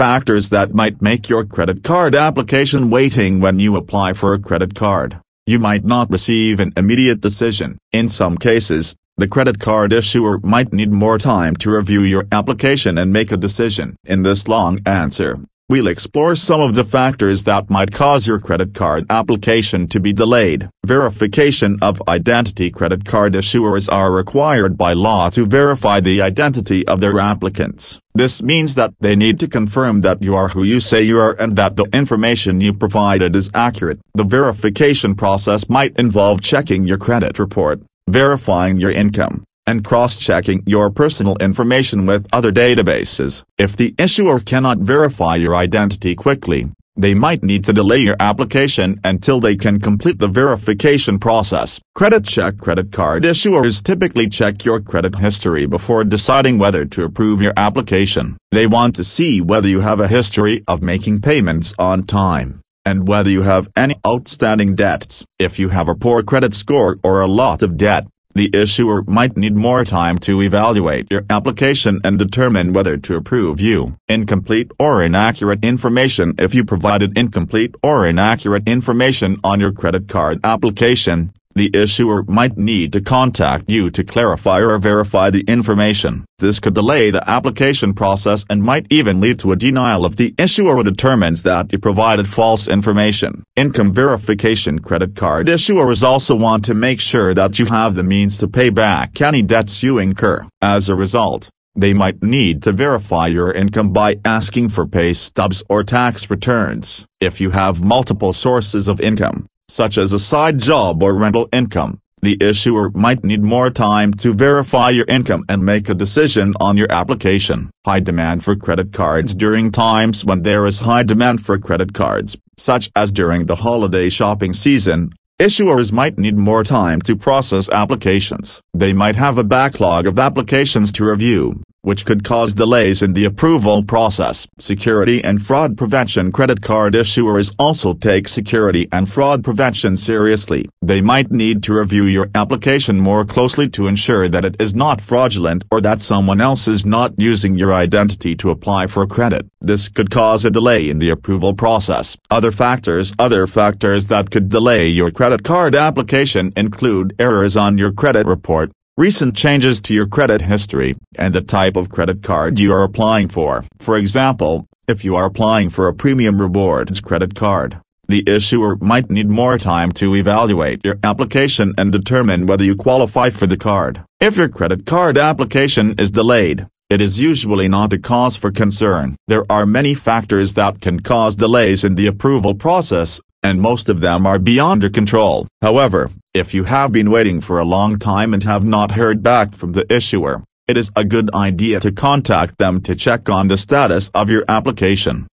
factors that might make your credit card application waiting when you apply for a credit card. You might not receive an immediate decision. In some cases, the credit card issuer might need more time to review your application and make a decision. In this long answer, We'll explore some of the factors that might cause your credit card application to be delayed. Verification of identity Credit card issuers are required by law to verify the identity of their applicants. This means that they need to confirm that you are who you say you are and that the information you provided is accurate. The verification process might involve checking your credit report, verifying your income, and cross-checking your personal information with other databases. If the issuer cannot verify your identity quickly, they might need to delay your application until they can complete the verification process. Credit check Credit card issuers typically check your credit history before deciding whether to approve your application. They want to see whether you have a history of making payments on time and whether you have any outstanding debts. If you have a poor credit score or a lot of debt, the issuer might need more time to evaluate your application and determine whether to approve you. Incomplete or inaccurate information If you provided incomplete or inaccurate information on your credit card application, the issuer might need to contact you to clarify or verify the information. This could delay the application process and might even lead to a denial if the issuer determines that you provided false information. Income verification Credit card issuers also want to make sure that you have the means to pay back any debts you incur. As a result, they might need to verify your income by asking for pay stubs or tax returns. If you have multiple sources of income, such as a side job or rental income, the issuer might need more time to verify your income and make a decision on your application. High demand for credit cards During times when there is high demand for credit cards, such as during the holiday shopping season, issuers might need more time to process applications. They might have a backlog of applications to review, which could cause delays in the approval process. Security and fraud prevention Credit card issuers also take security and fraud prevention seriously. They might need to review your application more closely to ensure that it is not fraudulent or that someone else is not using your identity to apply for credit. This could cause a delay in the approval process. Other factors Other factors that could delay your credit card application include errors on your credit report, recent changes to your credit history, and the type of credit card you are applying for. For example, if you are applying for a premium rewards credit card, the issuer might need more time to evaluate your application and determine whether you qualify for the card. If your credit card application is delayed, it is usually not a cause for concern. There are many factors that can cause delays in the approval process, and most of them are beyond your control. However, if you have been waiting for a long time and have not heard back from the issuer, it is a good idea to contact them to check on the status of your application.